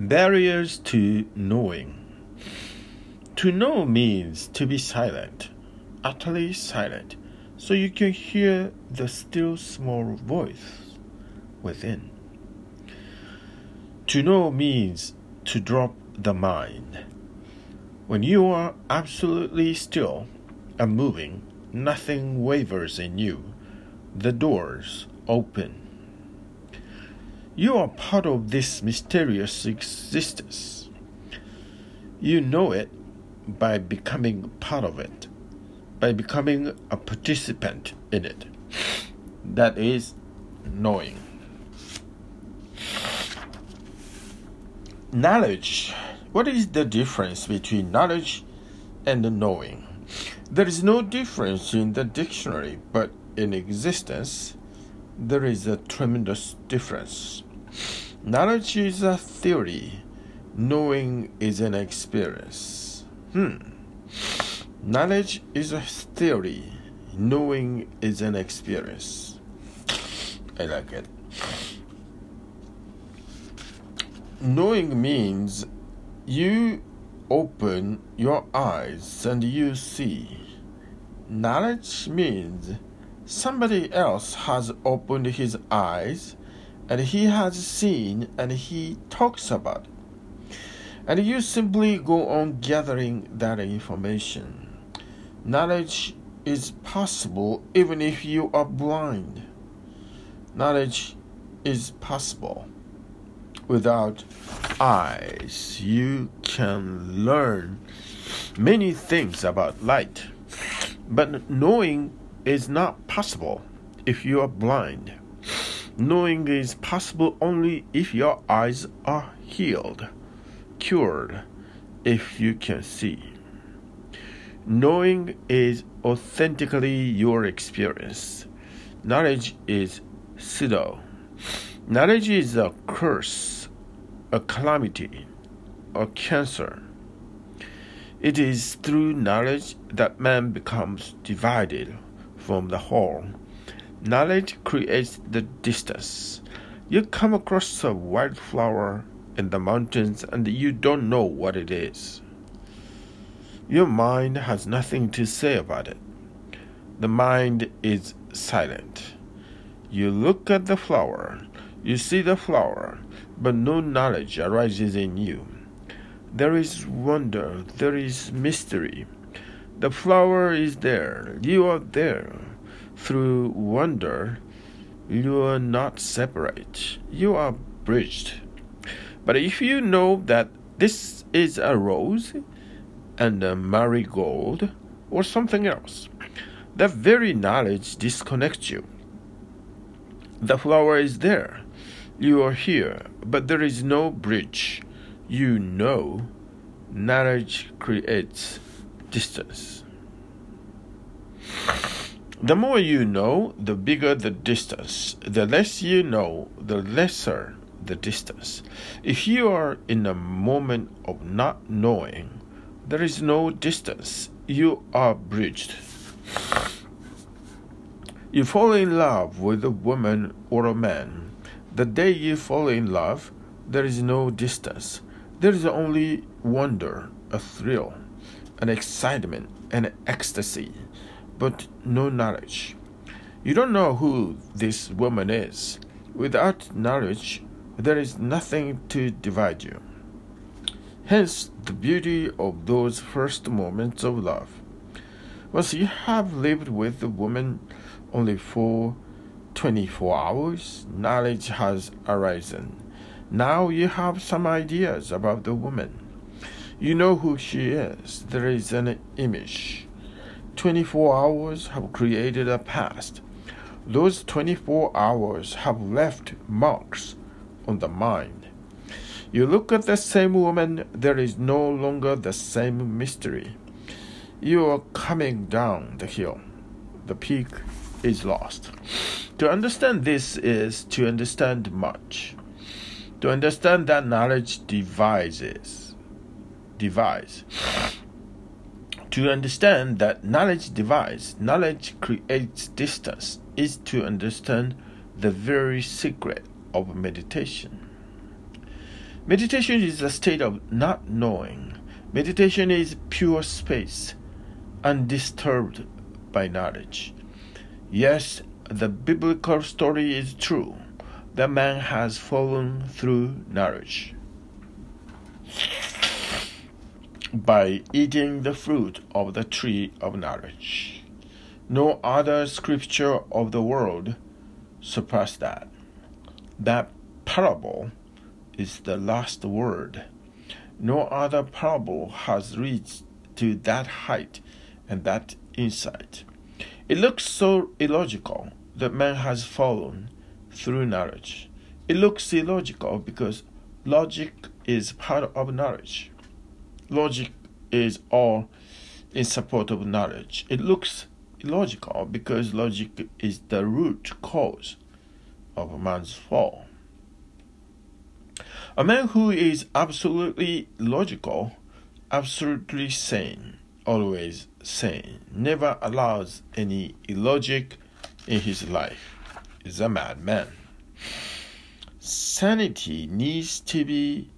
Barriers to knowing. To know means to be silent, utterly silent, so you can hear the still small voice within. To know means to drop the mind. When you are absolutely still and moving, nothing wavers in you. The doors open. You are part of this mysterious existence. You know it by becoming part of it, by becoming a participant in it. That is knowing. Knowledge. What is the difference between knowledge and knowing? There is no difference in the dictionary, but in existence, there is a tremendous difference. Knowledge is a theory, knowing is an experience. Hmm. Knowledge is a theory, knowing is an experience. I like it. Knowing means you open your eyes and you see. Knowledge means somebody else has opened his eyes and he has seen and he talks about it. And you simply go on gathering that information. Knowledge is possible even if you are blind. Knowledge is possible. Without eyes, you can learn many things about light. But knowing is not possible if you are blind. Knowing is possible only if your eyes are healed, cured, if you can see. Knowing is authentically your experience. Knowledge is pseudo. Knowledge is a curse, a calamity, a cancer. It is through knowledge that man becomes divided from the whole Knowledge creates the distance. You come across a wildflower in the mountains and you don't know what it is. Your mind has nothing to say about it. The mind is silent. You look at the flower, you see the flower, but no knowledge arises in you. There is wonder, there is mystery. The flower is there, you are there through wonder, you are not separate, you are bridged. But if you know that this is a rose and a marigold or something else, that very knowledge disconnects you. The flower is there, you are here, but there is no bridge. You know, knowledge creates distance. The more you know, the bigger the distance. The less you know, the lesser the distance. If you are in a moment of not knowing, there is no distance. You are bridged. You fall in love with a woman or a man. The day you fall in love, there is no distance. There is only wonder, a thrill, an excitement, an ecstasy but no knowledge. You don't know who this woman is. Without knowledge, there is nothing to divide you. Hence, the beauty of those first moments of love. Once you have lived with the woman only for 24 hours, knowledge has arisen. Now you have some ideas about the woman. You know who she is. There is an image. 24 hours have created a past. Those 24 hours have left marks on the mind. You look at the same woman, there is no longer the same mystery. You are coming down the hill. The peak is lost. To understand this is to understand much. To understand that knowledge devises. Devise. To understand that knowledge divides, knowledge creates distance, is to understand the very secret of meditation. Meditation is a state of not knowing. Meditation is pure space, undisturbed by knowledge. Yes, the biblical story is true. The man has fallen through knowledge by eating the fruit of the tree of knowledge. No other scripture of the world surpassed that. That parable is the last word. No other parable has reached to that height and that insight. It looks so illogical that man has fallen through knowledge. It looks illogical because logic is part of knowledge. Logic is all in support of knowledge. It looks illogical because logic is the root cause of a man's fall. A man who is absolutely logical, absolutely sane, always sane, never allows any illogic in his life, is a madman. Sanity needs to be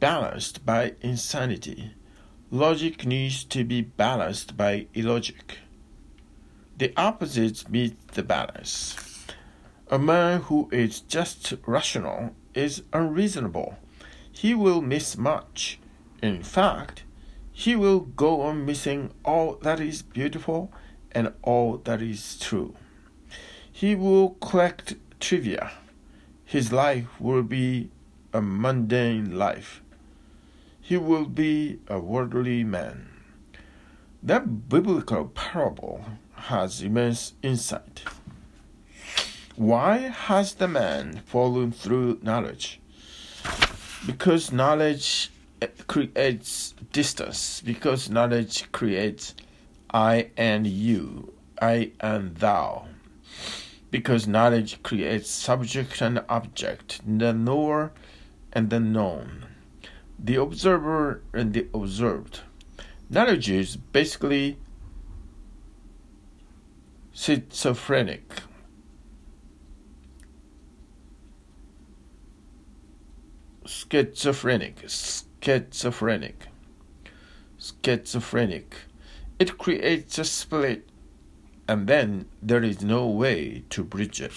balanced by insanity. Logic needs to be balanced by illogic. The opposites meet the balance. A man who is just rational is unreasonable. He will miss much. In fact, he will go on missing all that is beautiful and all that is true. He will collect trivia. His life will be a mundane life. He will be a worldly man. That biblical parable has immense insight. Why has the man fallen through knowledge? Because knowledge eh, creates distance, because knowledge creates I and you, I and thou. Because knowledge creates subject and object, the knower and the known, the observer and the observed. Knowledge is basically schizophrenic. Schizophrenic, schizophrenic, schizophrenic. It creates a split, and then there is no way to bridge it.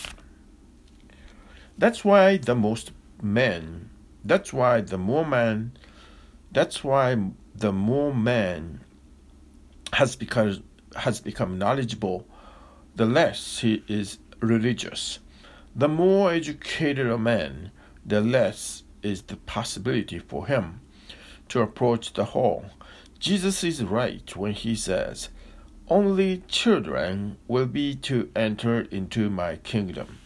That's why the most men, that's why the more man, that's why the more man has become has become knowledgeable the less he is religious. The more educated a man, the less is the possibility for him to approach the whole. Jesus is right when he says, Only children will be to enter into my kingdom.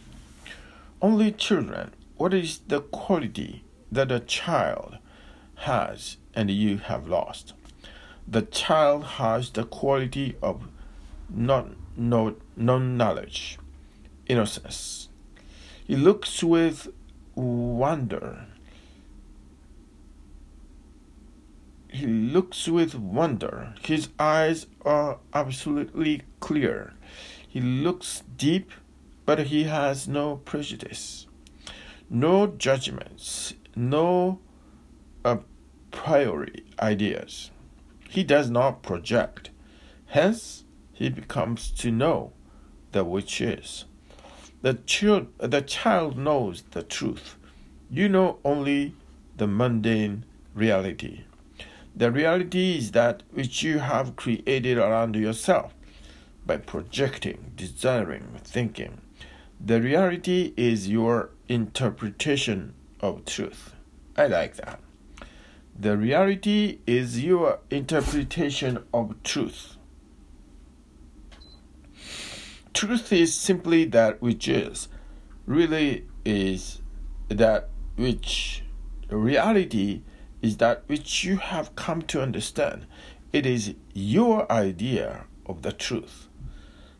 Only children. What is the quality that a child has and you have lost? The child has the quality of not no, non-knowledge, innocence. He looks with wonder. He looks with wonder. His eyes are absolutely clear. He looks deep, but he has no prejudice, no judgments, no a priori ideas. He does not project. Hence, he becomes to know the which is. The child, the child knows the truth. You know only the mundane reality. The reality is that which you have created around yourself by projecting, desiring, thinking. The reality is your interpretation of truth. I like that. The reality is your interpretation of truth. truth is simply that which is, really is that which reality is that which you have come to understand. It is your idea of the truth.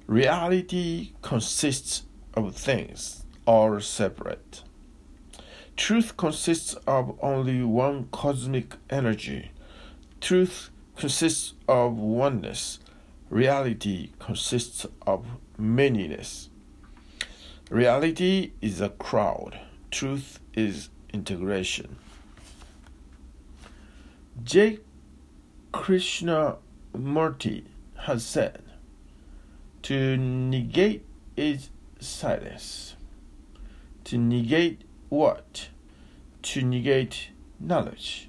Reality consists of things all separate. Truth consists of only one cosmic energy. Truth consists of oneness. Reality consists of manyness. Reality is a crowd, truth is integration. J. Krishna Murti has said, to negate is silence. To negate what? To negate knowledge.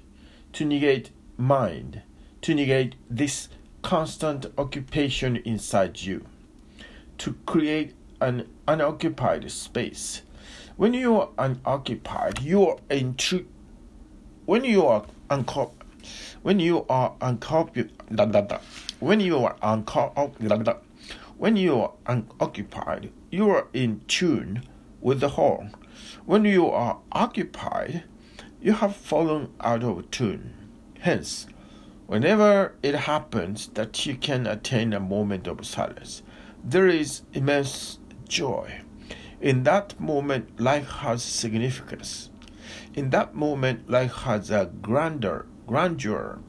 To negate mind. To negate this constant occupation inside you. To create an unoccupied space. When you are unoccupied, you are in true. When you are uncop, when you are uncop, when you are uncop, when you are unoccupied, you are in tune with the whole. When you are occupied, you have fallen out of tune. Hence, whenever it happens that you can attain a moment of silence, there is immense joy. In that moment, life has significance. In that moment, life has a grander grandeur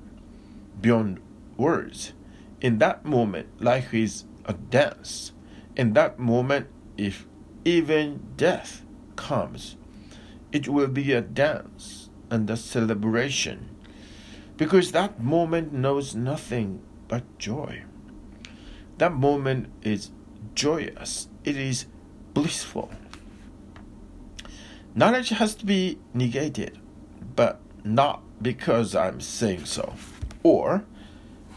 beyond words. In that moment, life is a dance. In that moment, if even death comes, it will be a dance and a celebration because that moment knows nothing but joy. That moment is joyous, it is blissful. Knowledge has to be negated, but not because I'm saying so, or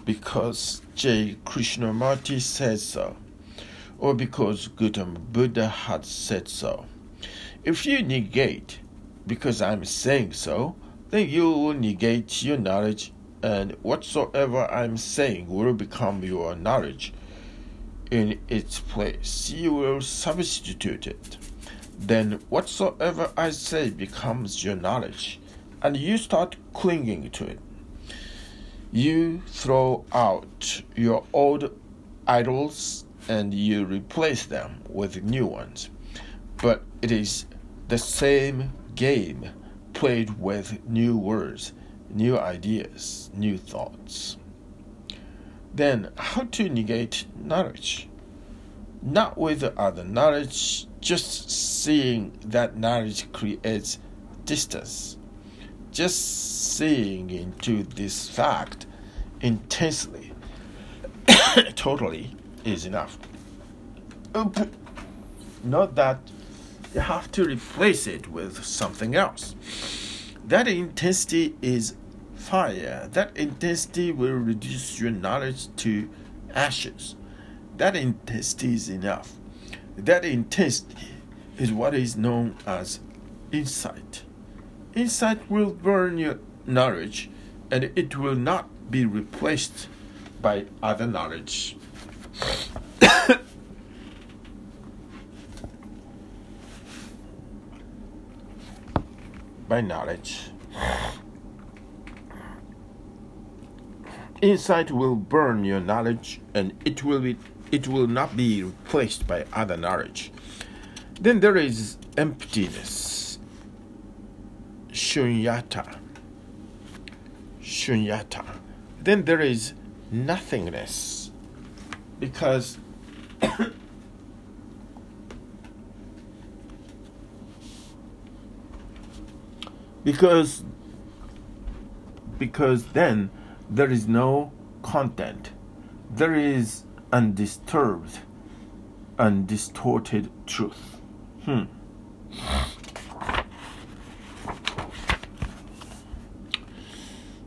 because J. Krishnamurti says so, or because Gautama Buddha had said so. If you negate because I'm saying so, then you will negate your knowledge, and whatsoever I'm saying will become your knowledge. In its place, you will substitute it. Then whatsoever I say becomes your knowledge, and you start clinging to it you throw out your old idols and you replace them with new ones. But it is the same game played with new words, new ideas, new thoughts. Then, how to negate knowledge? Not with other knowledge, just seeing that knowledge creates distance just seeing into this fact intensely, totally, is enough. Oh, not that you have to replace it with something else. That intensity is fire. That intensity will reduce your knowledge to ashes. That intensity is enough. That intensity is what is known as insight. Insight will burn your knowledge and it will not be replaced by other knowledge. By knowledge. Insight will burn your knowledge and it will be it will not be replaced by other knowledge. Then there is emptiness shunyata. Shunyata. Then there is nothingness. Because because because then there is no content there is undisturbed undistorted truth hmm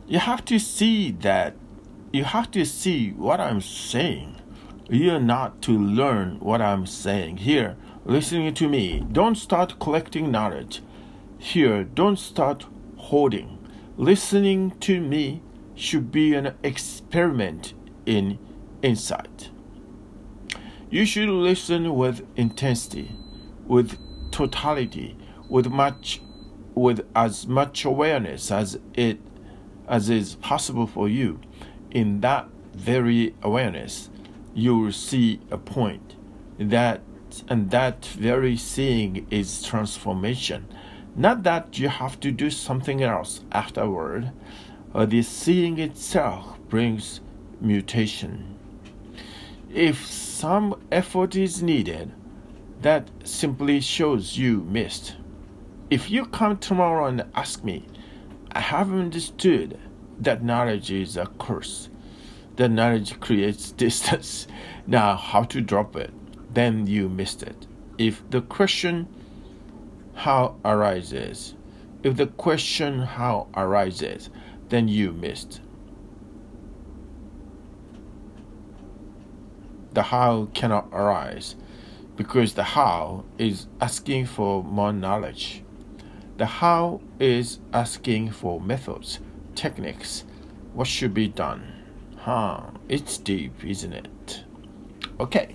you have to see that you have to see what I'm saying. You're not to learn what I'm saying. Here, listening to me, don't start collecting knowledge. Here, don't start holding. Listening to me should be an experiment in insight. You should listen with intensity, with totality, with much with as much awareness as it as is possible for you, in that very awareness, you will see a point that and that very seeing is transformation. Not that you have to do something else afterward. Uh, the seeing itself brings mutation. If some effort is needed, that simply shows you missed. If you come tomorrow and ask me, I haven't understood that knowledge is a curse. That knowledge creates distance. Now, how to drop it? Then you missed it. If the question how arises, if the question how arises, then you missed. The how cannot arise because the how is asking for more knowledge. The how is asking for methods, techniques, what should be done. Huh, it's deep, isn't it? Okay.